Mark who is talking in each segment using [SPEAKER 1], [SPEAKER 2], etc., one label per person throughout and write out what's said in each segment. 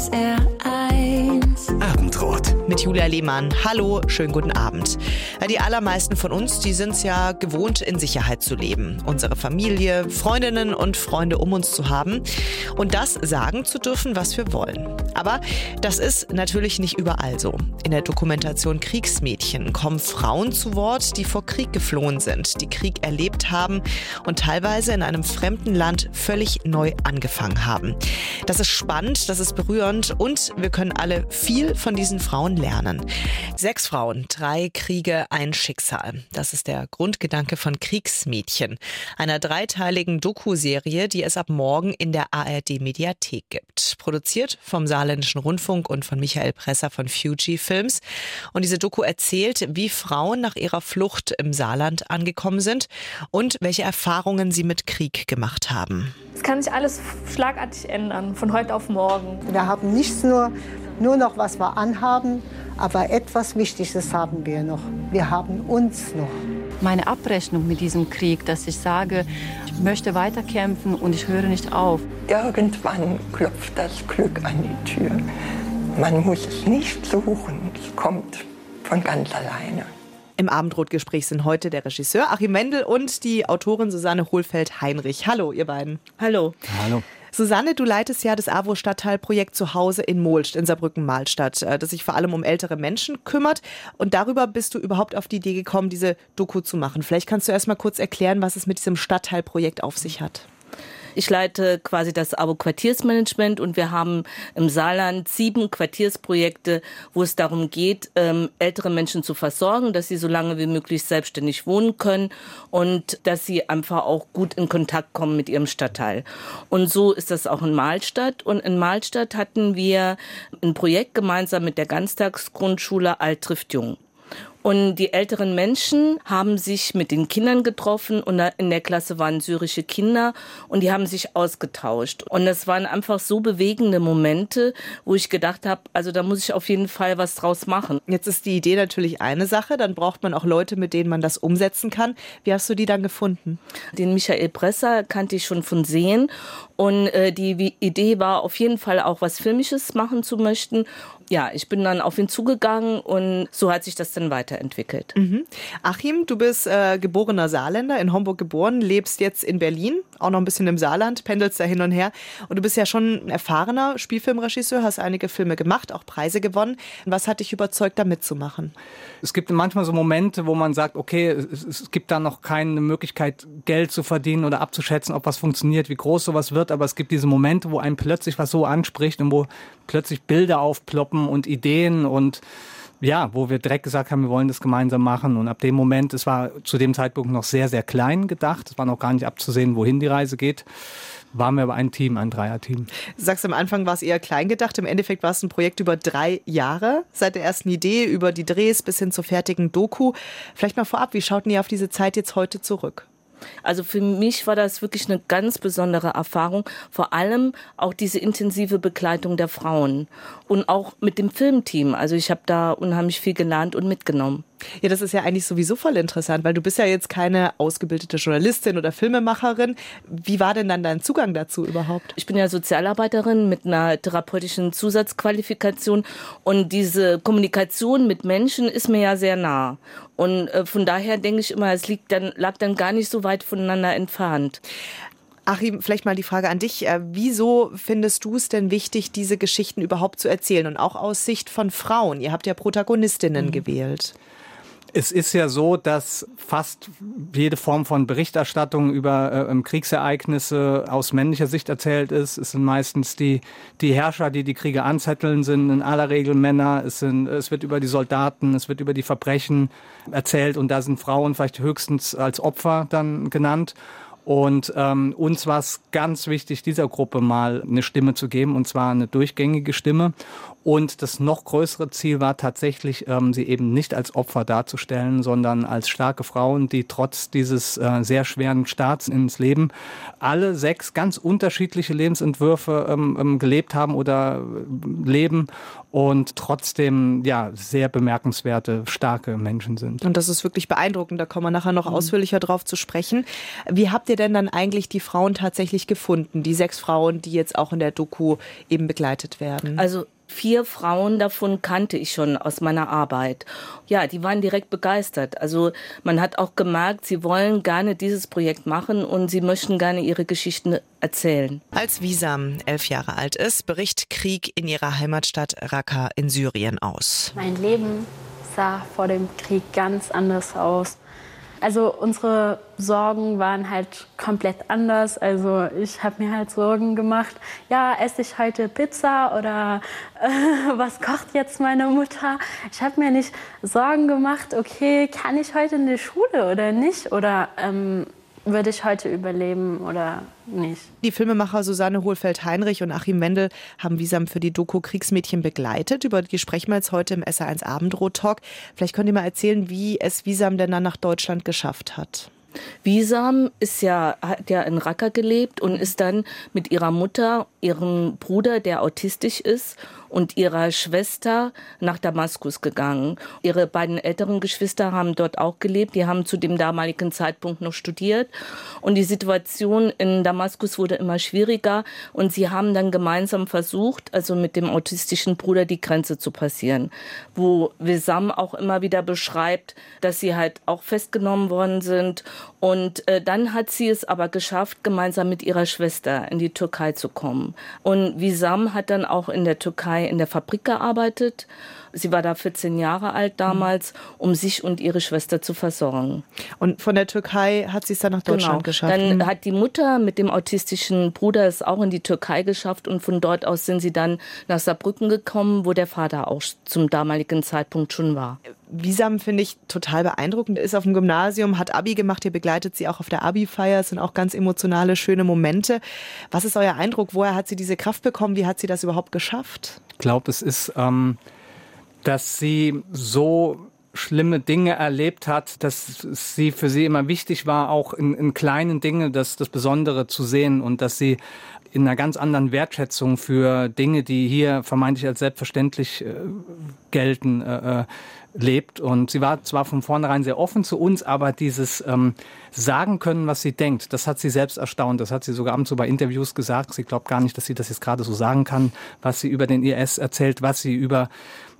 [SPEAKER 1] SR1
[SPEAKER 2] Abendrot.
[SPEAKER 3] mit Julia Lehmann. Hallo, schönen guten Abend. Die allermeisten von uns, die sind es ja gewohnt, in Sicherheit zu leben. Unsere Familie, Freundinnen und Freunde um uns zu haben und das sagen zu dürfen, was wir wollen. Aber das ist natürlich nicht überall so. In der Dokumentation Kriegsmädchen kommen Frauen zu Wort, die vor Krieg geflohen sind, die Krieg erlebt haben und teilweise in einem fremden Land völlig neu angefangen haben. Das ist spannend, das ist berührend und wir können alle viel von diesen Frauen lernen. Sechs Frauen, drei Kriege, ein Schicksal. Das ist der Grundgedanke von Kriegsmädchen, einer dreiteiligen Doku-Serie, die es ab morgen in der ARD Mediathek gibt. Produziert vom Saarländischen Rundfunk und von Michael Presser von Fuji Films. Und diese Doku erzählt, wie Frauen nach ihrer Flucht im Saarland angekommen sind und welche Erfahrungen sie mit Krieg gemacht haben.
[SPEAKER 4] Es kann sich alles schlagartig ändern, von heute auf morgen.
[SPEAKER 5] Wir haben nicht nur, nur noch, was wir anhaben, aber etwas Wichtiges haben wir noch. Wir haben uns noch.
[SPEAKER 6] meine Abrechnung mit diesem Krieg, dass ich sage, ich möchte weiterkämpfen und ich höre nicht auf.
[SPEAKER 7] Irgendwann klopft das Glück an die Tür. Man muss es nicht suchen, es kommt von ganz alleine.
[SPEAKER 3] Im Abendrotgespräch sind heute der Regisseur Achim Wendel und die Autorin Susanne Hohlfeld-Heinrich. Hallo, ihr beiden.
[SPEAKER 8] Hallo.
[SPEAKER 2] Hallo.
[SPEAKER 3] Susanne, du leitest ja das AWO-Stadtteilprojekt Zuhause in Mohlst in Saarbrücken-Mahlstadt, äh, das sich vor allem um ältere Menschen kümmert. Und darüber bist du überhaupt auf die Idee gekommen, diese Doku zu machen. Vielleicht kannst du erst mal kurz erklären, was es mit diesem Stadtteilprojekt auf sich hat.
[SPEAKER 8] Ich leite quasi das Abo-Quartiersmanagement und wir haben im Saarland sieben Quartiersprojekte, wo es darum geht, ähm, ältere Menschen zu versorgen, dass sie so lange wie möglich selbstständig wohnen können und dass sie einfach auch gut in Kontakt kommen mit ihrem Stadtteil. Und so ist das auch in Mahlstadt. Und in Mahlstadt hatten wir ein Projekt gemeinsam mit der Ganztagsgrundschule Alt trifft Jung. Und die älteren Menschen haben sich mit den Kindern getroffen und in der Klasse waren syrische Kinder und die haben sich ausgetauscht. Und das waren einfach so bewegende Momente, wo ich gedacht habe, also da muss ich auf jeden Fall was draus machen.
[SPEAKER 3] Jetzt ist die Idee natürlich eine Sache, dann braucht man auch Leute, mit denen man das umsetzen kann. Wie hast du die dann gefunden?
[SPEAKER 8] Den Michael Presser kannte ich schon von Sehen und äh, die Idee war auf jeden Fall auch was Filmisches machen zu möchten. Ja, ich bin dann auf ihn zugegangen und so hat sich das dann weiterentwickelt.
[SPEAKER 3] Achim, du bist äh, geborener Saarländer, in Homburg geboren, lebst jetzt in Berlin, auch noch ein bisschen im Saarland, pendelst da hin und her. Und du bist ja schon ein erfahrener Spielfilmregisseur, hast einige Filme gemacht, auch Preise gewonnen. Was hat dich überzeugt, da mitzumachen?
[SPEAKER 9] Es gibt manchmal so Momente, wo man sagt, okay, es, es gibt da noch keine Möglichkeit, Geld zu verdienen oder abzuschätzen, ob was funktioniert, wie groß sowas wird. Aber es gibt diese Momente, wo einem plötzlich was so anspricht und wo plötzlich Bilder aufploppen und Ideen und ja, wo wir direkt gesagt haben, wir wollen das gemeinsam machen. Und ab dem Moment, es war zu dem Zeitpunkt noch sehr, sehr klein gedacht. Es war noch gar nicht abzusehen, wohin die Reise geht. Waren wir aber ein Team, ein Dreierteam.
[SPEAKER 3] Du sagst, am Anfang war es eher klein gedacht. Im Endeffekt war es ein Projekt über drei Jahre, seit der ersten Idee, über die Drehs bis hin zur fertigen Doku. Vielleicht mal vorab, wie schaut ihr auf diese Zeit jetzt heute zurück?
[SPEAKER 8] Also für mich war das wirklich eine ganz besondere Erfahrung, vor allem auch diese intensive Begleitung der Frauen und auch mit dem Filmteam. Also ich habe da unheimlich viel gelernt und mitgenommen.
[SPEAKER 3] Ja, das ist ja eigentlich sowieso voll interessant, weil du bist ja jetzt keine ausgebildete Journalistin oder Filmemacherin. Wie war denn dann dein Zugang dazu überhaupt?
[SPEAKER 8] Ich bin ja Sozialarbeiterin mit einer therapeutischen Zusatzqualifikation und diese Kommunikation mit Menschen ist mir ja sehr nah. Und äh, von daher denke ich immer, es liegt dann, lag dann gar nicht so weit voneinander entfernt.
[SPEAKER 3] Achim, vielleicht mal die Frage an dich. Äh, Wieso findest du es denn wichtig, diese Geschichten überhaupt zu erzählen? Und auch aus Sicht von Frauen. Ihr habt ja Protagonistinnen gewählt.
[SPEAKER 9] Es ist ja so, dass fast jede Form von Berichterstattung über äh, ähm, Kriegsereignisse aus männlicher Sicht erzählt ist. Es sind meistens die, die Herrscher, die die Kriege anzetteln, sind in aller Regel Männer. Es, sind, es wird über die Soldaten, es wird über die Verbrechen erzählt und da sind Frauen vielleicht höchstens als Opfer dann genannt. Und ähm, uns war es ganz wichtig, dieser Gruppe mal eine Stimme zu geben, und zwar eine durchgängige Stimme. Und das noch größere Ziel war tatsächlich, ähm, sie eben nicht als Opfer darzustellen, sondern als starke Frauen, die trotz dieses äh, sehr schweren Starts ins Leben alle sechs ganz unterschiedliche Lebensentwürfe ähm, ähm, gelebt haben oder äh, leben und trotzdem ja sehr bemerkenswerte, starke Menschen sind.
[SPEAKER 3] Und das ist wirklich beeindruckend. Da kommen wir nachher noch mhm. ausführlicher drauf zu sprechen. Wie habt ihr denn dann eigentlich die Frauen tatsächlich gefunden? Die sechs Frauen, die jetzt auch in der Doku eben begleitet werden?
[SPEAKER 8] Also vier Frauen davon kannte ich schon aus meiner Arbeit. Ja, die waren direkt begeistert. Also man hat auch gemerkt, sie wollen gerne dieses Projekt machen und sie möchten gerne ihre Geschichten erzählen.
[SPEAKER 3] Als Wisam elf Jahre alt ist, bricht Krieg in ihrer Heimatstadt Raqqa in Syrien aus.
[SPEAKER 4] Mein Leben sah vor dem Krieg ganz anders aus. Also unsere Sorgen waren halt komplett anders. Also ich habe mir halt Sorgen gemacht, ja, esse ich heute Pizza oder äh, was kocht jetzt meine Mutter? Ich habe mir nicht Sorgen gemacht, okay, kann ich heute in die Schule oder nicht? Oder ähm, würde ich heute überleben oder nicht.
[SPEAKER 3] Die Filmemacher Susanne Hohlfeld-Heinrich und Achim Mendel haben Wiesam für die Doku Kriegsmädchen begleitet. Über die sprechen wir jetzt heute im SA1 Abendrot-Talk. Vielleicht könnt ihr mal erzählen, wie es Wiesam denn dann nach Deutschland geschafft hat.
[SPEAKER 8] Wiesam ist ja, hat ja in Raqqa gelebt und ist dann mit ihrer Mutter, ihrem Bruder, der autistisch ist, und ihrer Schwester nach Damaskus gegangen. Ihre beiden älteren Geschwister haben dort auch gelebt. Die haben zu dem damaligen Zeitpunkt noch studiert. Und die Situation in Damaskus wurde immer schwieriger. Und sie haben dann gemeinsam versucht, also mit dem autistischen Bruder die Grenze zu passieren. Wo Wissam auch immer wieder beschreibt, dass sie halt auch festgenommen worden sind. Und äh, dann hat sie es aber geschafft, gemeinsam mit ihrer Schwester in die Türkei zu kommen. Und Wissam hat dann auch in der Türkei in der Fabrik gearbeitet. Sie war da 14 Jahre alt damals, um sich und ihre Schwester zu versorgen.
[SPEAKER 3] Und von der Türkei hat sie es dann nach Deutschland genau. geschafft.
[SPEAKER 8] Dann mhm. hat die Mutter mit dem autistischen Bruder es auch in die Türkei geschafft und von dort aus sind sie dann nach Saarbrücken gekommen, wo der Vater auch zum damaligen Zeitpunkt schon war.
[SPEAKER 3] Wiesam finde ich total beeindruckend. Ist auf dem Gymnasium, hat Abi gemacht, ihr begleitet sie auch auf der Abi-Feier. Es sind auch ganz emotionale, schöne Momente. Was ist euer Eindruck? Woher hat sie diese Kraft bekommen? Wie hat sie das überhaupt geschafft?
[SPEAKER 9] Ich glaube, es ist, ähm, dass sie so schlimme Dinge erlebt hat, dass sie für sie immer wichtig war, auch in, in kleinen Dingen das, das Besondere zu sehen und dass sie in einer ganz anderen Wertschätzung für Dinge, die hier vermeintlich als selbstverständlich äh, gelten, äh, äh lebt. Und sie war zwar von vornherein sehr offen zu uns, aber dieses ähm, sagen können, was sie denkt, das hat sie selbst erstaunt. Das hat sie sogar abends so bei Interviews gesagt. Sie glaubt gar nicht, dass sie das jetzt gerade so sagen kann, was sie über den IS erzählt, was sie über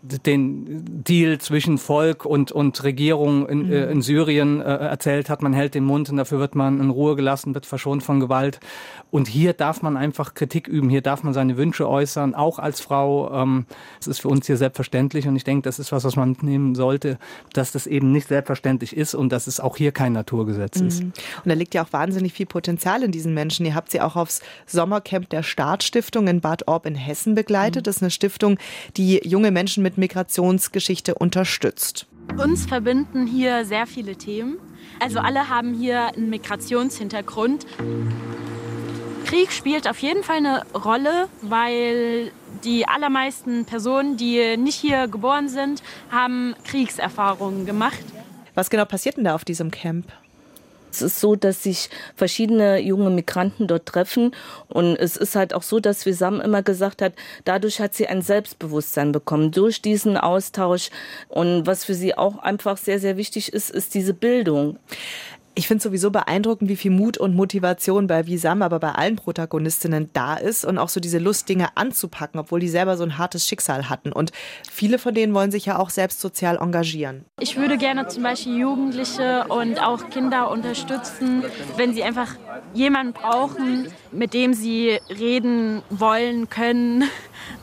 [SPEAKER 9] den Deal zwischen Volk und, und Regierung in, mhm. äh, in Syrien äh, erzählt hat, man hält den Mund und dafür wird man in Ruhe gelassen, wird verschont von Gewalt. Und hier darf man einfach Kritik üben, hier darf man seine Wünsche äußern, auch als Frau. Ähm, das ist für uns hier selbstverständlich und ich denke, das ist was, was man mitnehmen sollte, dass das eben nicht selbstverständlich ist und dass es auch hier kein Naturgesetz mhm. ist. Und
[SPEAKER 3] da liegt ja auch wahnsinnig viel Potenzial in diesen Menschen. Ihr habt sie auch aufs Sommercamp der Startstiftung in Bad Orb in Hessen begleitet. Mhm. Das ist eine Stiftung, die junge Menschen mit mit Migrationsgeschichte unterstützt.
[SPEAKER 1] Uns verbinden hier sehr viele Themen. Also alle haben hier einen Migrationshintergrund. Krieg spielt auf jeden Fall eine Rolle, weil die allermeisten Personen, die nicht hier geboren sind, haben Kriegserfahrungen gemacht.
[SPEAKER 3] Was genau passiert denn da auf diesem Camp?
[SPEAKER 8] Es ist so, dass sich verschiedene junge Migranten dort treffen. Und es ist halt auch so, dass Wisam immer gesagt hat, dadurch hat sie ein Selbstbewusstsein bekommen, durch diesen Austausch. Und was für sie auch einfach sehr, sehr wichtig ist, ist diese Bildung.
[SPEAKER 3] Ich finde sowieso beeindruckend, wie viel Mut und Motivation bei Visam, aber bei allen Protagonistinnen da ist und auch so diese Lust, Dinge anzupacken, obwohl die selber so ein hartes Schicksal hatten. Und viele von denen wollen sich ja auch selbst sozial engagieren.
[SPEAKER 1] Ich würde gerne zum Beispiel Jugendliche und auch Kinder unterstützen, wenn sie einfach jemanden brauchen, mit dem sie reden wollen können.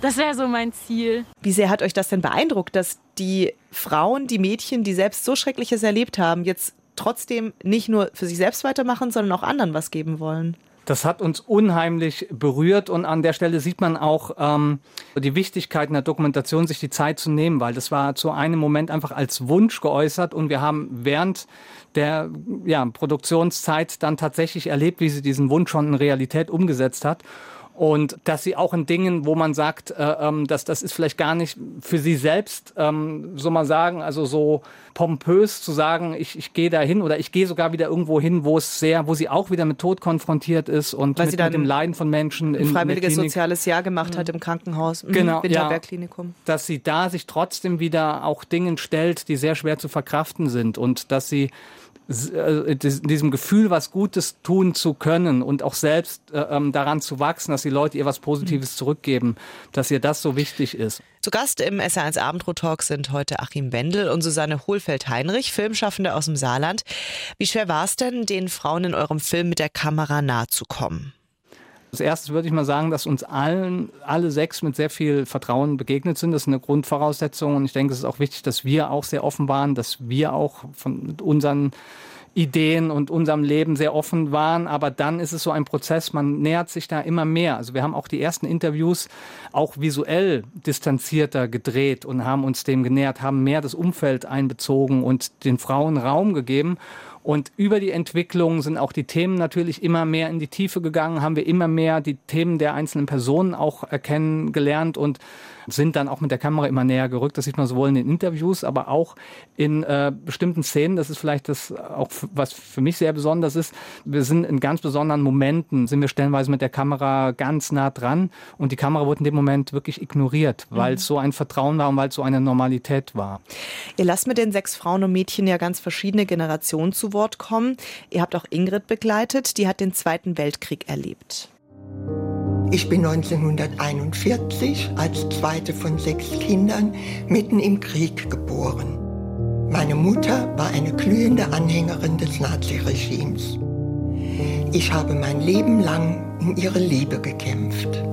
[SPEAKER 1] Das wäre so mein Ziel.
[SPEAKER 3] Wie sehr hat euch das denn beeindruckt, dass die Frauen, die Mädchen, die selbst so Schreckliches erlebt haben, jetzt trotzdem nicht nur für sich selbst weitermachen, sondern auch anderen was geben wollen.
[SPEAKER 9] Das hat uns unheimlich berührt und an der Stelle sieht man auch ähm, die Wichtigkeit in der Dokumentation, sich die Zeit zu nehmen, weil das war zu einem Moment einfach als Wunsch geäußert und wir haben während der ja, Produktionszeit dann tatsächlich erlebt, wie sie diesen Wunsch schon in Realität umgesetzt hat. Und dass sie auch in Dingen, wo man sagt, äh, ähm, dass das ist vielleicht gar nicht für sie selbst, ähm, so mal sagen, also so pompös zu sagen, ich, ich gehe da hin oder ich gehe sogar wieder irgendwo hin, wo es sehr, wo sie auch wieder mit Tod konfrontiert ist und mit, mit dem Leiden von Menschen
[SPEAKER 3] Ein
[SPEAKER 9] in,
[SPEAKER 3] freiwilliges
[SPEAKER 9] in
[SPEAKER 3] soziales Jahr gemacht hat im Krankenhaus, mhm,
[SPEAKER 9] Genau,
[SPEAKER 3] Winterberg-Klinikum.
[SPEAKER 9] dass sie da sich trotzdem wieder auch Dingen stellt, die sehr schwer zu verkraften sind und dass sie diesem Gefühl, was Gutes tun zu können und auch selbst äh, ähm, daran zu wachsen, dass die Leute ihr was Positives zurückgeben, dass ihr das so wichtig ist.
[SPEAKER 3] Zu Gast im SR1 Abendrot-Talk sind heute Achim Wendel und Susanne Hohlfeld-Heinrich, Filmschaffende aus dem Saarland. Wie schwer war es denn, den Frauen in eurem Film mit der Kamera nahe zu kommen?
[SPEAKER 9] Als erstes würde ich mal sagen, dass uns allen, alle sechs mit sehr viel Vertrauen begegnet sind. Das ist eine Grundvoraussetzung. Und ich denke, es ist auch wichtig, dass wir auch sehr offen waren, dass wir auch von unseren Ideen und unserem Leben sehr offen waren. Aber dann ist es so ein Prozess, man nähert sich da immer mehr. Also wir haben auch die ersten Interviews auch visuell distanzierter gedreht und haben uns dem genähert, haben mehr das Umfeld einbezogen und den Frauen Raum gegeben. Und über die Entwicklung sind auch die Themen natürlich immer mehr in die Tiefe gegangen, haben wir immer mehr die Themen der einzelnen Personen auch erkennen gelernt. Und sind dann auch mit der Kamera immer näher gerückt. Das sieht man sowohl in den Interviews, aber auch in äh, bestimmten Szenen. Das ist vielleicht das auch, was für mich sehr besonders ist. Wir sind in ganz besonderen Momenten, sind wir stellenweise mit der Kamera ganz nah dran und die Kamera wurde in dem Moment wirklich ignoriert, weil es so ein Vertrauen war und weil es so eine Normalität war.
[SPEAKER 3] Ihr lasst mit den sechs Frauen und Mädchen ja ganz verschiedene Generationen zu Wort kommen. Ihr habt auch Ingrid begleitet, die hat den Zweiten Weltkrieg erlebt.
[SPEAKER 7] Ich bin 1941 als zweite von sechs Kindern mitten im Krieg geboren. Meine Mutter war eine glühende Anhängerin des Naziregimes. Ich habe mein Leben lang um ihre Liebe gekämpft.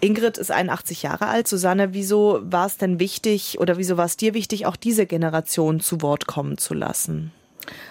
[SPEAKER 3] Ingrid ist 81 Jahre alt. Susanne, wieso war es denn wichtig oder wieso war es dir wichtig, auch diese Generation zu Wort kommen zu lassen?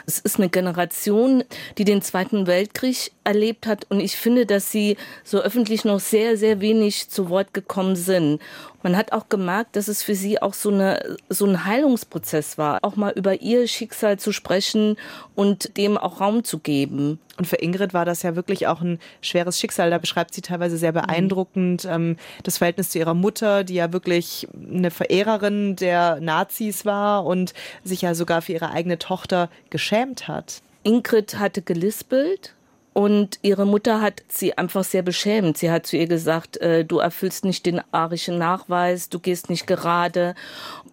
[SPEAKER 8] Es ist eine Generation, die den Zweiten Weltkrieg erlebt hat. Und ich finde, dass sie so öffentlich noch sehr, sehr wenig zu Wort gekommen sind. Man hat auch gemerkt, dass es für sie auch so, eine, so ein Heilungsprozess war, auch mal über ihr Schicksal zu sprechen und dem auch Raum zu geben.
[SPEAKER 3] Und für Ingrid war das ja wirklich auch ein schweres Schicksal. Da beschreibt sie teilweise sehr beeindruckend ähm, das Verhältnis zu ihrer Mutter, die ja wirklich eine Verehrerin der Nazis war und sich ja sogar für ihre eigene Tochter geschämt hat.
[SPEAKER 8] Ingrid hatte gelispelt und ihre Mutter hat sie einfach sehr beschämt. Sie hat zu ihr gesagt, äh, du erfüllst nicht den arischen Nachweis, du gehst nicht gerade.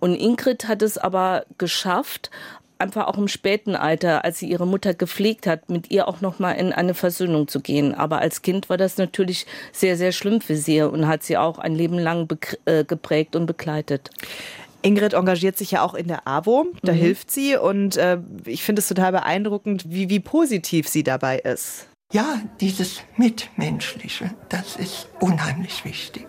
[SPEAKER 8] Und Ingrid hat es aber geschafft, einfach auch im späten Alter, als sie ihre Mutter gepflegt hat, mit ihr auch noch mal in eine Versöhnung zu gehen. Aber als Kind war das natürlich sehr, sehr schlimm für sie und hat sie auch ein Leben lang äh, geprägt und begleitet.
[SPEAKER 3] Ingrid engagiert sich ja auch in der AWO, da mhm. hilft sie und äh, ich finde es total beeindruckend, wie, wie positiv sie dabei ist.
[SPEAKER 7] Ja, dieses Mitmenschliche, das ist unheimlich wichtig.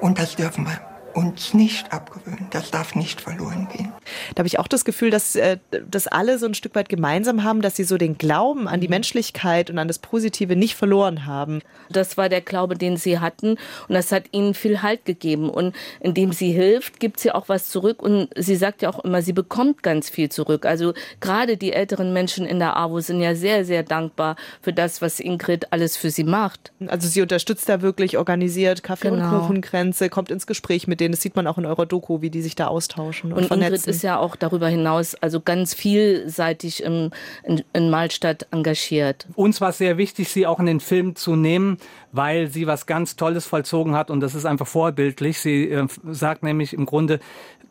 [SPEAKER 7] Und das dürfen wir uns nicht abgewöhnen. Das darf nicht verloren gehen.
[SPEAKER 3] Da habe ich auch das Gefühl, dass äh, das alle so ein Stück weit gemeinsam haben, dass sie so den Glauben an die Menschlichkeit und an das Positive nicht verloren haben.
[SPEAKER 8] Das war der Glaube, den sie hatten und das hat ihnen viel Halt gegeben. Und indem sie hilft, gibt sie auch was zurück. Und sie sagt ja auch immer, sie bekommt ganz viel zurück. Also gerade die älteren Menschen in der AWO sind ja sehr, sehr dankbar für das, was Ingrid alles für sie macht.
[SPEAKER 3] Also sie unterstützt da wirklich, organisiert Kaffee- genau. und Kuchenkränze, kommt ins Gespräch mit denen. Das sieht man auch in eurer Doku, wie die sich da austauschen und,
[SPEAKER 8] und
[SPEAKER 3] vernetzen.
[SPEAKER 8] Ingrid ist ja auch darüber hinaus also ganz vielseitig im, in, in Malstadt engagiert.
[SPEAKER 9] Uns war es sehr wichtig, sie auch in den Film zu nehmen, weil sie was ganz Tolles vollzogen hat und das ist einfach vorbildlich. Sie äh, sagt nämlich im Grunde,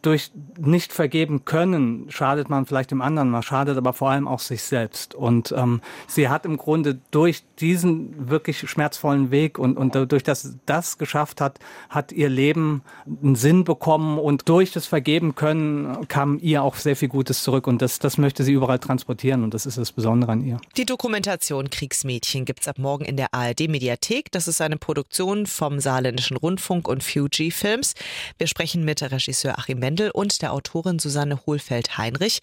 [SPEAKER 9] durch nicht vergeben können schadet man vielleicht dem anderen, man schadet aber vor allem auch sich selbst. Und ähm, sie hat im Grunde durch diesen wirklich schmerzvollen Weg und, und durch das das geschafft hat, hat ihr Leben einen Sinn bekommen und durch das Vergeben können kam ihr auch sehr viel Gutes zurück und das, das möchte sie überall transportieren und das ist das Besondere an ihr.
[SPEAKER 3] Die Dokumentation Kriegsmädchen gibt's ab morgen in der ARD Mediathek. Das ist eine Produktion vom Saarländischen Rundfunk und Fuji Films. Wir sprechen mit Regisseur Achim Wendel und der Autorin Susanne Hohlfeld-Heinrich.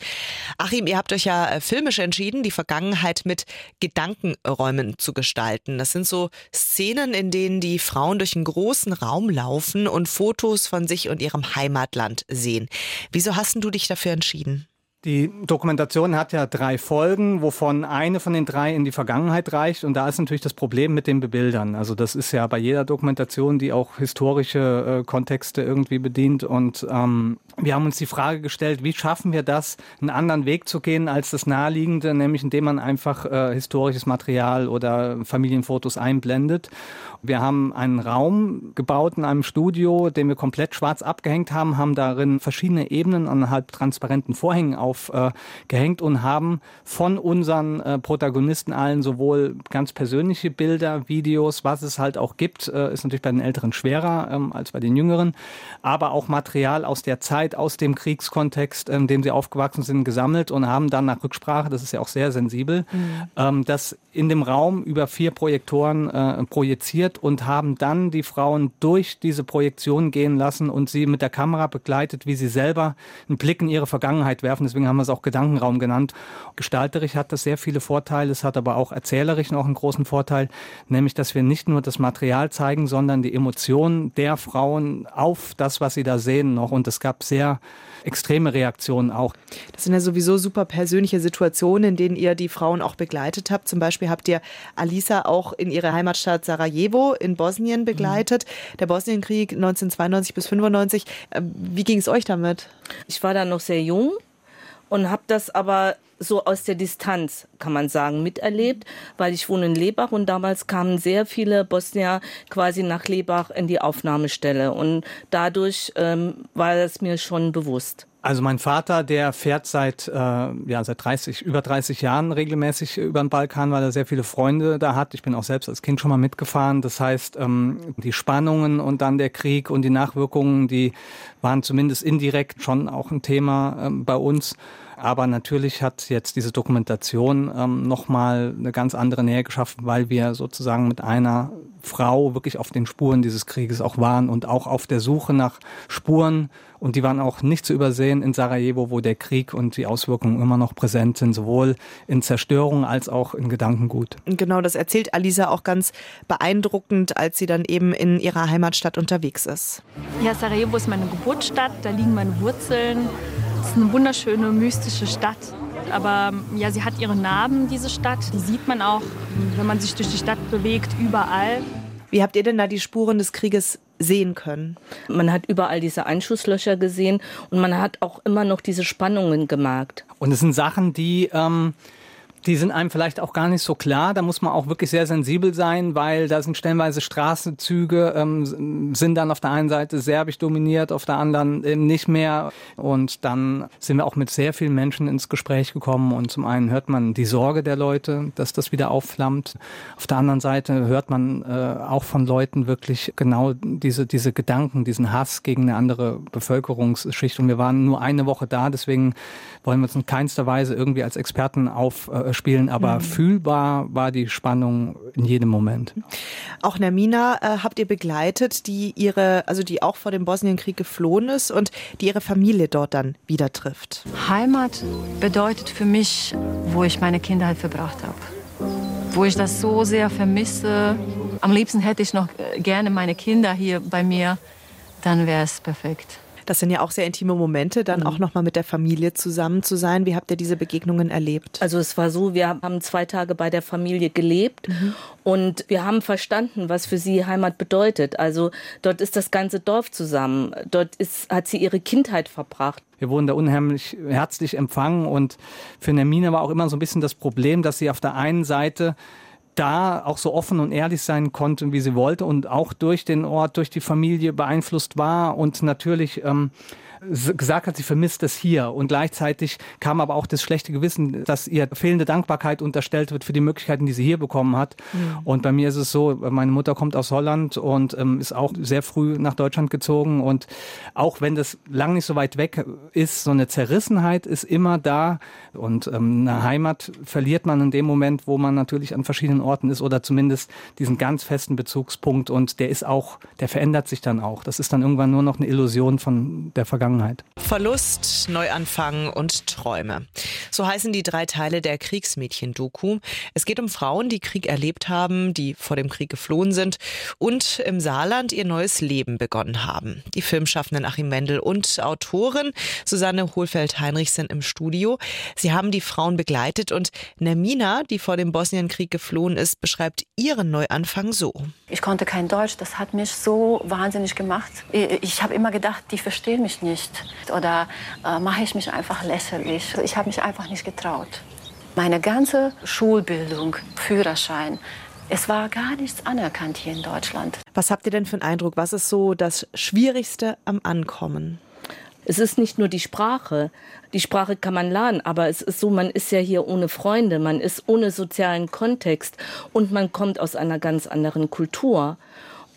[SPEAKER 3] Achim, ihr habt euch ja filmisch entschieden, die Vergangenheit mit Gedankenräumen zu gestalten. Das sind so Szenen, in denen die Frauen durch einen großen Raum laufen und Fotos von sich und ihrem Heimatland sehen. Wieso hast du dich dafür entschieden?
[SPEAKER 9] Die Dokumentation hat ja drei Folgen, wovon eine von den drei in die Vergangenheit reicht. Und da ist natürlich das Problem mit den Bebildern. Also das ist ja bei jeder Dokumentation, die auch historische äh, Kontexte irgendwie bedient. Und ähm, wir haben uns die Frage gestellt, wie schaffen wir das, einen anderen Weg zu gehen als das naheliegende, nämlich indem man einfach äh, historisches Material oder Familienfotos einblendet. Wir haben einen Raum gebaut in einem Studio, den wir komplett schwarz abgehängt haben, haben darin verschiedene Ebenen an halb transparenten Vorhängen aufgehängt äh, und haben von unseren äh, Protagonisten allen sowohl ganz persönliche Bilder, Videos, was es halt auch gibt, äh, ist natürlich bei den Älteren schwerer ähm, als bei den Jüngeren, aber auch Material aus der Zeit, aus dem Kriegskontext, in dem sie aufgewachsen sind, gesammelt und haben dann nach Rücksprache, das ist ja auch sehr sensibel, mhm. ähm, das in dem Raum über vier Projektoren äh, projiziert und haben dann die Frauen durch diese Projektion gehen lassen und sie mit der Kamera begleitet, wie sie selber einen Blick in ihre Vergangenheit werfen. Deswegen haben wir es auch Gedankenraum genannt. Gestalterisch hat das sehr viele Vorteile, es hat aber auch erzählerisch noch einen großen Vorteil, nämlich dass wir nicht nur das Material zeigen, sondern die Emotionen der Frauen auf das, was sie da sehen noch. Und es gab sehr extreme Reaktionen auch.
[SPEAKER 3] Das sind ja sowieso super persönliche Situationen, in denen ihr die Frauen auch begleitet habt. Zum Beispiel habt ihr Alisa auch in ihrer Heimatstadt Sarajevo in Bosnien begleitet. Mhm. Der Bosnienkrieg 1992 bis 95. Äh, wie ging es euch damit?
[SPEAKER 8] Ich war da noch sehr jung und habe das aber so aus der Distanz, kann man sagen, miterlebt, weil ich wohne in Lebach und damals kamen sehr viele Bosnier quasi nach Lebach in die Aufnahmestelle und dadurch ähm, war es mir schon bewusst.
[SPEAKER 9] Also mein Vater, der fährt seit äh, ja seit 30 über 30 Jahren regelmäßig über den Balkan, weil er sehr viele Freunde da hat. Ich bin auch selbst als Kind schon mal mitgefahren. Das heißt, ähm, die Spannungen und dann der Krieg und die Nachwirkungen, die waren zumindest indirekt schon auch ein Thema ähm, bei uns. Aber natürlich hat jetzt diese Dokumentation ähm, nochmal eine ganz andere Nähe geschaffen, weil wir sozusagen mit einer Frau wirklich auf den Spuren dieses Krieges auch waren und auch auf der Suche nach Spuren. Und die waren auch nicht zu übersehen in Sarajevo, wo der Krieg und die Auswirkungen immer noch präsent sind, sowohl in Zerstörung als auch in Gedankengut.
[SPEAKER 3] Genau, das erzählt Alisa auch ganz beeindruckend, als sie dann eben in ihrer Heimatstadt unterwegs ist.
[SPEAKER 1] Ja, Sarajevo ist meine Geburtsstadt, da liegen meine Wurzeln. Es ist eine wunderschöne, mystische Stadt. Aber ja, sie hat ihre Narben, diese Stadt. Die sieht man auch, wenn man sich durch die Stadt bewegt, überall.
[SPEAKER 3] Wie habt ihr denn da die Spuren des Krieges sehen können?
[SPEAKER 8] Man hat überall diese Einschusslöcher gesehen und man hat auch immer noch diese Spannungen gemerkt.
[SPEAKER 9] Und es sind Sachen, die ähm, die sind einem vielleicht auch gar nicht so klar. Da muss man auch wirklich sehr sensibel sein, weil da sind stellenweise Straßenzüge, ähm, sind dann auf der einen Seite serbisch dominiert, auf der anderen eben nicht mehr. Und dann sind wir auch mit sehr vielen Menschen ins Gespräch gekommen. Und zum einen hört man die Sorge der Leute, dass das wieder aufflammt. Auf der anderen Seite hört man äh, auch von Leuten wirklich genau diese, diese Gedanken, diesen Hass gegen eine andere Bevölkerungsschicht. Und wir waren nur eine Woche da, deswegen wollen wir uns in keinster Weise irgendwie als Experten aufspielen, aber mhm. fühlbar war die Spannung in jedem Moment.
[SPEAKER 3] Auch Nermina äh, habt ihr begleitet, die ihre, also die auch vor dem Bosnienkrieg geflohen ist und die ihre Familie dort dann wieder trifft.
[SPEAKER 6] Heimat bedeutet für mich, wo ich meine Kindheit verbracht habe. Wo ich das so sehr vermisse. Am liebsten hätte ich noch äh, gerne meine Kinder hier bei mir. Dann wäre es perfekt.
[SPEAKER 3] Das sind ja auch sehr intime Momente, dann mhm. auch nochmal mit der Familie zusammen zu sein. Wie habt ihr diese Begegnungen erlebt?
[SPEAKER 8] Also es war so, wir haben zwei Tage bei der Familie gelebt mhm. und wir haben verstanden, was für sie Heimat bedeutet. Also dort ist das ganze Dorf zusammen. Dort ist, hat sie ihre Kindheit verbracht.
[SPEAKER 9] Wir wurden da unheimlich herzlich empfangen und für Nermine war auch immer so ein bisschen das Problem, dass sie auf der einen Seite da auch so offen und ehrlich sein konnte, wie sie wollte und auch durch den Ort, durch die Familie beeinflusst war und natürlich ähm, gesagt hat, sie vermisst es hier. Und gleichzeitig kam aber auch das schlechte Gewissen, dass ihr fehlende Dankbarkeit unterstellt wird für die Möglichkeiten, die sie hier bekommen hat. Mhm. Und bei mir ist es so, meine Mutter kommt aus Holland und ähm, ist auch sehr früh nach Deutschland gezogen. Und auch wenn das lang nicht so weit weg ist, so eine Zerrissenheit ist immer da. Und ähm, eine Heimat verliert man in dem Moment, wo man natürlich an verschiedenen Orten ist oder zumindest diesen ganz festen Bezugspunkt. Und der ist auch, der verändert sich dann auch. Das ist dann irgendwann nur noch eine Illusion von der Vergangenheit. Vergangenheit.
[SPEAKER 3] Verlust, Neuanfang und Träume. So heißen die drei Teile der Kriegsmädchen-Doku. Es geht um Frauen, die Krieg erlebt haben, die vor dem Krieg geflohen sind und im Saarland ihr neues Leben begonnen haben. Die Filmschaffenden Achim Wendel und Autorin Susanne Hohlfeld-Heinrich sind im Studio. Sie haben die Frauen begleitet und Nermina, die vor dem Bosnienkrieg geflohen ist, beschreibt ihren Neuanfang so.
[SPEAKER 2] Ich konnte kein Deutsch, das hat mich so wahnsinnig gemacht. Ich habe immer gedacht, die verstehen mich nicht oder äh, mache ich mich einfach lächerlich. Ich habe mich einfach nicht getraut. Meine ganze Schulbildung, Führerschein, es war gar nichts anerkannt hier in Deutschland.
[SPEAKER 3] Was habt ihr denn für einen Eindruck? Was ist so das Schwierigste am Ankommen?
[SPEAKER 8] Es ist nicht nur die Sprache. Die Sprache kann man lernen, aber es ist so, man ist ja hier ohne Freunde, man ist ohne sozialen Kontext und man kommt aus einer ganz anderen Kultur.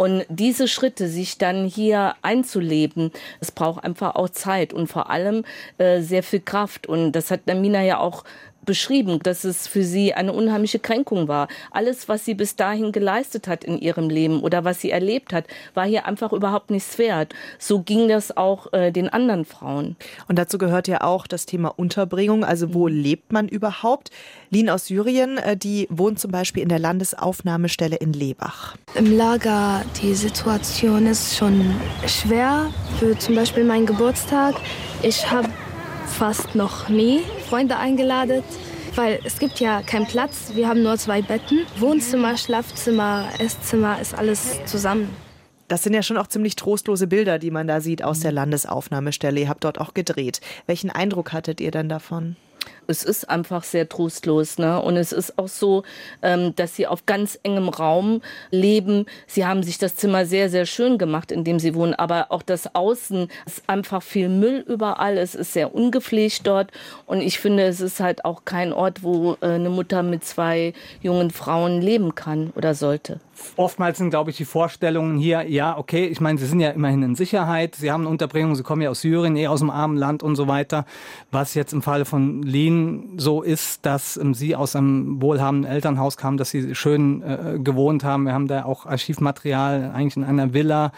[SPEAKER 8] Und diese Schritte, sich dann hier einzuleben, es braucht einfach auch Zeit und vor allem äh, sehr viel Kraft. Und das hat Namina ja auch beschrieben, dass es für sie eine unheimliche Kränkung war. Alles, was sie bis dahin geleistet hat in ihrem Leben oder was sie erlebt hat, war hier einfach überhaupt nichts wert. So ging das auch äh, den anderen Frauen.
[SPEAKER 3] Und dazu gehört ja auch das Thema Unterbringung. Also wo mhm. lebt man überhaupt? Lin aus Syrien, äh, die wohnt zum Beispiel in der Landesaufnahmestelle in Lebach.
[SPEAKER 10] Im Lager, die Situation ist schon schwer. Für zum Beispiel meinen Geburtstag. Ich habe fast noch nie Freunde eingeladen, weil es gibt ja keinen Platz. Wir haben nur zwei Betten. Wohnzimmer, Schlafzimmer, Esszimmer ist alles zusammen.
[SPEAKER 3] Das sind ja schon auch ziemlich trostlose Bilder, die man da sieht aus der Landesaufnahmestelle. Ihr habt dort auch gedreht. Welchen Eindruck hattet ihr denn davon?
[SPEAKER 8] Es ist einfach sehr trostlos. Ne? Und es ist auch so, ähm, dass sie auf ganz engem Raum leben. Sie haben sich das Zimmer sehr, sehr schön gemacht, in dem sie wohnen. Aber auch das Außen ist einfach viel Müll überall. Es ist sehr ungepflegt dort. Und ich finde, es ist halt auch kein Ort, wo äh, eine Mutter mit zwei jungen Frauen leben kann oder sollte
[SPEAKER 9] oftmals sind, glaube ich, die Vorstellungen hier, ja, okay, ich meine, sie sind ja immerhin in Sicherheit, sie haben eine Unterbringung, sie kommen ja aus Syrien, eh aus dem armen Land und so weiter. Was jetzt im Falle von Lin so ist, dass ähm, sie aus einem wohlhabenden Elternhaus kam, dass sie schön äh, gewohnt haben. Wir haben da auch Archivmaterial, eigentlich in einer Villa,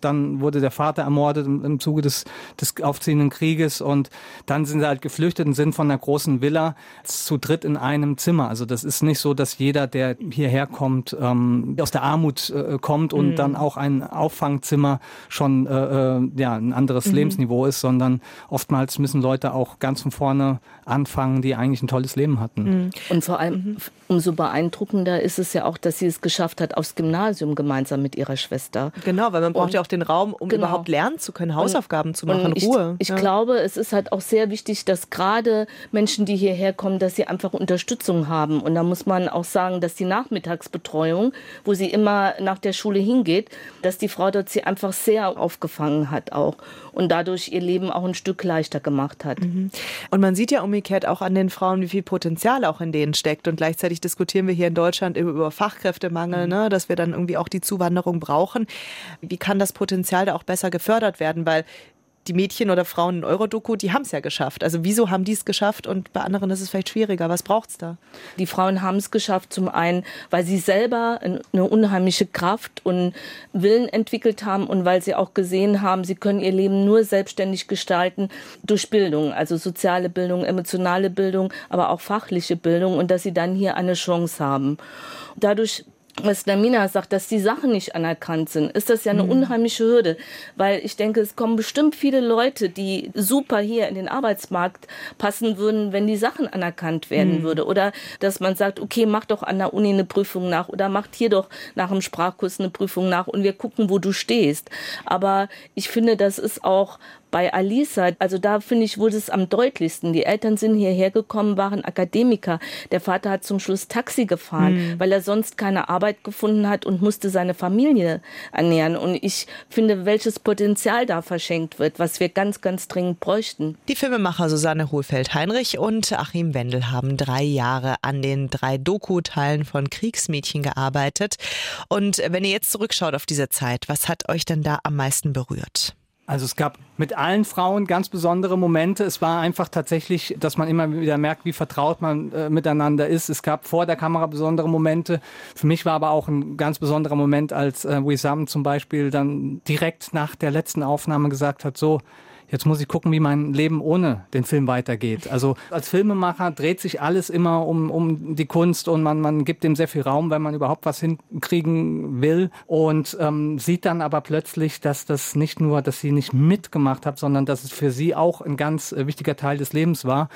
[SPEAKER 9] dann wurde der Vater ermordet im, im Zuge des, des aufziehenden Krieges und dann sind sie halt geflüchtet und sind von einer großen Villa zu dritt in einem Zimmer. Also das ist nicht so, dass jeder, der hierher kommt, ähm, aus der Armut äh, kommt und mhm. dann auch ein Auffangzimmer schon äh, äh, ja, ein anderes mhm. Lebensniveau ist, sondern oftmals müssen Leute auch ganz von vorne anfangen, die eigentlich ein tolles Leben hatten.
[SPEAKER 8] Mhm. Und vor allem mhm. umso beeindruckender ist es ja auch, dass sie es geschafft hat aufs Gymnasium gemeinsam mit ihrer Schwester.
[SPEAKER 3] Genau, weil man braucht und, ja auch den Raum, um genau. überhaupt lernen zu können, Hausaufgaben und, zu machen, Ruhe.
[SPEAKER 8] Ich, ich ja. glaube, es ist halt auch sehr wichtig, dass gerade Menschen, die hierher kommen, dass sie einfach Unterstützung haben. Und da muss man auch sagen, dass die Nachmittagsbetreuung, wo sie immer nach der Schule hingeht, dass die Frau dort sie einfach sehr aufgefangen hat auch und dadurch ihr Leben auch ein Stück leichter gemacht hat. Mhm.
[SPEAKER 3] Und man sieht ja umgekehrt auch an den Frauen, wie viel Potenzial auch in denen steckt. Und gleichzeitig diskutieren wir hier in Deutschland über Fachkräftemangel, mhm. ne, dass wir dann irgendwie auch die Zuwanderung brauchen. Wie kann das Potenzial da auch besser gefördert werden? Weil die Mädchen oder Frauen in Eurodoku, die haben es ja geschafft. Also wieso haben die es geschafft und bei anderen ist es vielleicht schwieriger? Was braucht es da?
[SPEAKER 8] Die Frauen haben es geschafft, zum einen, weil sie selber eine unheimliche Kraft und Willen entwickelt haben und weil sie auch gesehen haben, sie können ihr Leben nur selbstständig gestalten durch Bildung, also soziale Bildung, emotionale Bildung, aber auch fachliche Bildung und dass sie dann hier eine Chance haben. Dadurch was Lamina sagt, dass die Sachen nicht anerkannt sind, ist das ja eine mhm. unheimliche Hürde. Weil ich denke, es kommen bestimmt viele Leute, die super hier in den Arbeitsmarkt passen würden, wenn die Sachen anerkannt werden mhm. würde. Oder dass man sagt, okay, mach doch an der Uni eine Prüfung nach oder macht hier doch nach dem Sprachkurs eine Prüfung nach und wir gucken, wo du stehst. Aber ich finde, das ist auch bei Alisa, also da finde ich, wurde es am deutlichsten. Die Eltern sind hierher gekommen, waren Akademiker. Der Vater hat zum Schluss Taxi gefahren, mhm. weil er sonst keine Arbeit gefunden hat und musste seine Familie ernähren. Und ich finde, welches Potenzial da verschenkt wird, was wir ganz, ganz dringend bräuchten.
[SPEAKER 3] Die Filmemacher Susanne Hohlfeld-Heinrich und Achim Wendel haben drei Jahre an den drei Doku-Teilen von Kriegsmädchen gearbeitet. Und wenn ihr jetzt zurückschaut auf diese Zeit, was hat euch denn da am meisten berührt?
[SPEAKER 9] Also es gab mit allen Frauen ganz besondere Momente. Es war einfach tatsächlich, dass man immer wieder merkt, wie vertraut man äh, miteinander ist. Es gab vor der Kamera besondere Momente. Für mich war aber auch ein ganz besonderer Moment, als äh, Wissam zum Beispiel dann direkt nach der letzten Aufnahme gesagt hat, so, jetzt muss ich gucken, wie mein Leben ohne den Film weitergeht. Also als Filmemacher dreht sich alles immer um, um die Kunst und man, man gibt dem sehr viel Raum, wenn man überhaupt was hinkriegen will und ähm, sieht dann aber plötzlich, dass das nicht nur, dass sie nicht mitgemacht hat, sondern dass es für sie auch ein ganz äh, wichtiger Teil des Lebens war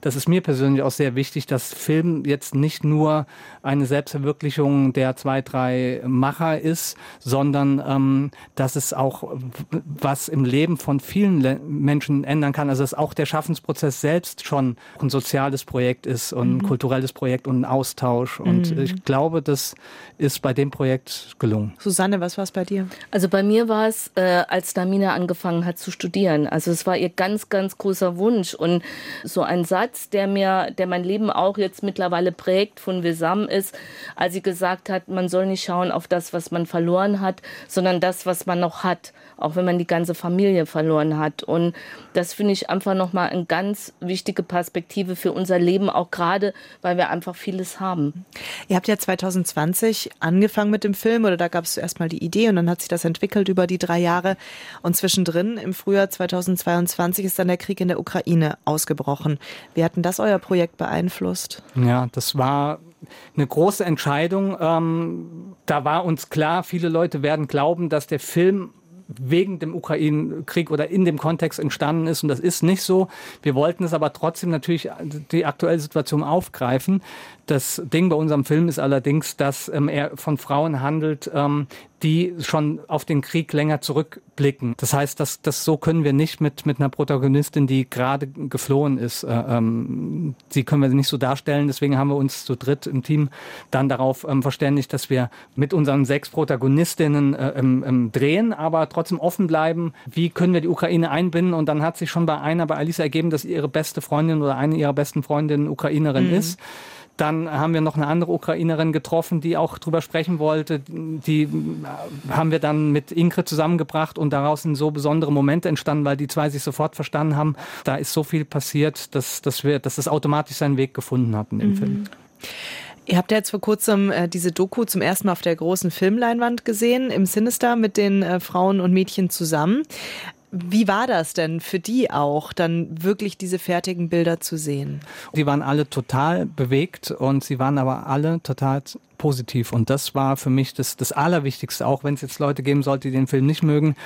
[SPEAKER 9] das ist mir persönlich auch sehr wichtig, dass Film jetzt nicht nur eine Selbstverwirklichung der zwei, drei Macher ist, sondern ähm, dass es auch was im Leben von vielen Le Menschen ändern kann. Also dass auch der Schaffensprozess selbst schon ein soziales Projekt ist und ein mhm. kulturelles Projekt und ein Austausch. Und mhm. ich glaube, das ist bei dem Projekt gelungen.
[SPEAKER 3] Susanne, was war es bei dir?
[SPEAKER 8] Also bei mir war es, äh, als Damina angefangen hat zu studieren. Also es war ihr ganz, ganz großer Wunsch. Und so ein Satz, Satz, der mir, der mein Leben auch jetzt mittlerweile prägt von Wesam ist, als sie gesagt hat, man soll nicht schauen auf das, was man verloren hat, sondern das, was man noch hat, auch wenn man die ganze Familie verloren hat. Und das finde ich einfach nochmal eine ganz wichtige Perspektive für unser Leben, auch gerade, weil wir einfach vieles haben.
[SPEAKER 3] Ihr habt ja 2020 angefangen mit dem Film oder da gab es zuerst mal die Idee und dann hat sich das entwickelt über die drei Jahre und zwischendrin im Frühjahr 2022 ist dann der Krieg in der Ukraine ausgebrochen. Wie hat denn das euer Projekt beeinflusst?
[SPEAKER 9] Ja, das war eine große Entscheidung. Ähm, da war uns klar, viele Leute werden glauben, dass der Film wegen dem Ukraine-Krieg oder in dem Kontext entstanden ist. Und das ist nicht so. Wir wollten es aber trotzdem natürlich die aktuelle Situation aufgreifen. Das Ding bei unserem Film ist allerdings, dass ähm, er von Frauen handelt, ähm, die schon auf den Krieg länger zurückblicken. Das heißt, dass das so können wir nicht mit mit einer Protagonistin, die gerade geflohen ist. Äh, ähm, sie können wir nicht so darstellen. Deswegen haben wir uns zu dritt im Team dann darauf ähm, verständigt, dass wir mit unseren sechs Protagonistinnen äh, ähm, drehen, aber trotzdem offen bleiben. Wie können wir die Ukraine einbinden? Und dann hat sich schon bei einer, bei Alice ergeben, dass ihre beste Freundin oder eine ihrer besten Freundinnen Ukrainerin mhm. ist. Dann haben wir noch eine andere Ukrainerin getroffen, die auch drüber sprechen wollte. Die haben wir dann mit Ingrid zusammengebracht und daraus sind so besondere Momente entstanden, weil die zwei sich sofort verstanden haben. Da ist so viel passiert, dass, dass wir, dass es automatisch seinen Weg gefunden hat in dem mhm. Film.
[SPEAKER 3] Ihr habt ja jetzt vor kurzem äh, diese Doku zum ersten Mal auf der großen Filmleinwand gesehen, im Sinister mit den äh, Frauen und Mädchen zusammen. Wie war das denn für die auch, dann wirklich diese fertigen Bilder zu sehen?
[SPEAKER 9] Die waren alle total bewegt und sie waren aber alle total positiv. Und das war für mich das, das Allerwichtigste, auch wenn es jetzt Leute geben sollte, die den Film nicht mögen,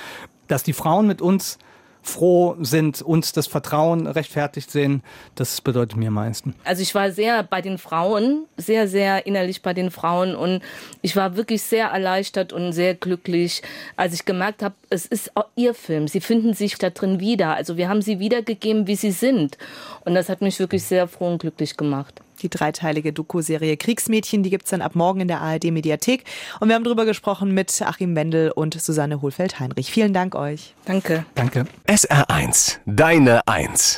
[SPEAKER 9] dass die Frauen mit uns froh sind, uns das Vertrauen rechtfertigt sehen, das bedeutet mir am meisten.
[SPEAKER 8] Also ich war sehr bei den Frauen, sehr, sehr innerlich bei den Frauen und ich war wirklich sehr erleichtert und sehr glücklich, als ich gemerkt habe, es ist ihr Film. Sie finden sich da drin wieder. Also wir haben sie wiedergegeben, wie sie sind. Und das hat mich wirklich sehr froh und glücklich gemacht.
[SPEAKER 3] Die dreiteilige Doku-Serie Kriegsmädchen, die gibt es dann ab morgen in der ARD-Mediathek. Und wir haben darüber gesprochen mit Achim Wendel und Susanne Hohlfeld-Heinrich. Vielen Dank euch.
[SPEAKER 8] Danke.
[SPEAKER 9] Danke.
[SPEAKER 11] SR1, deine Eins.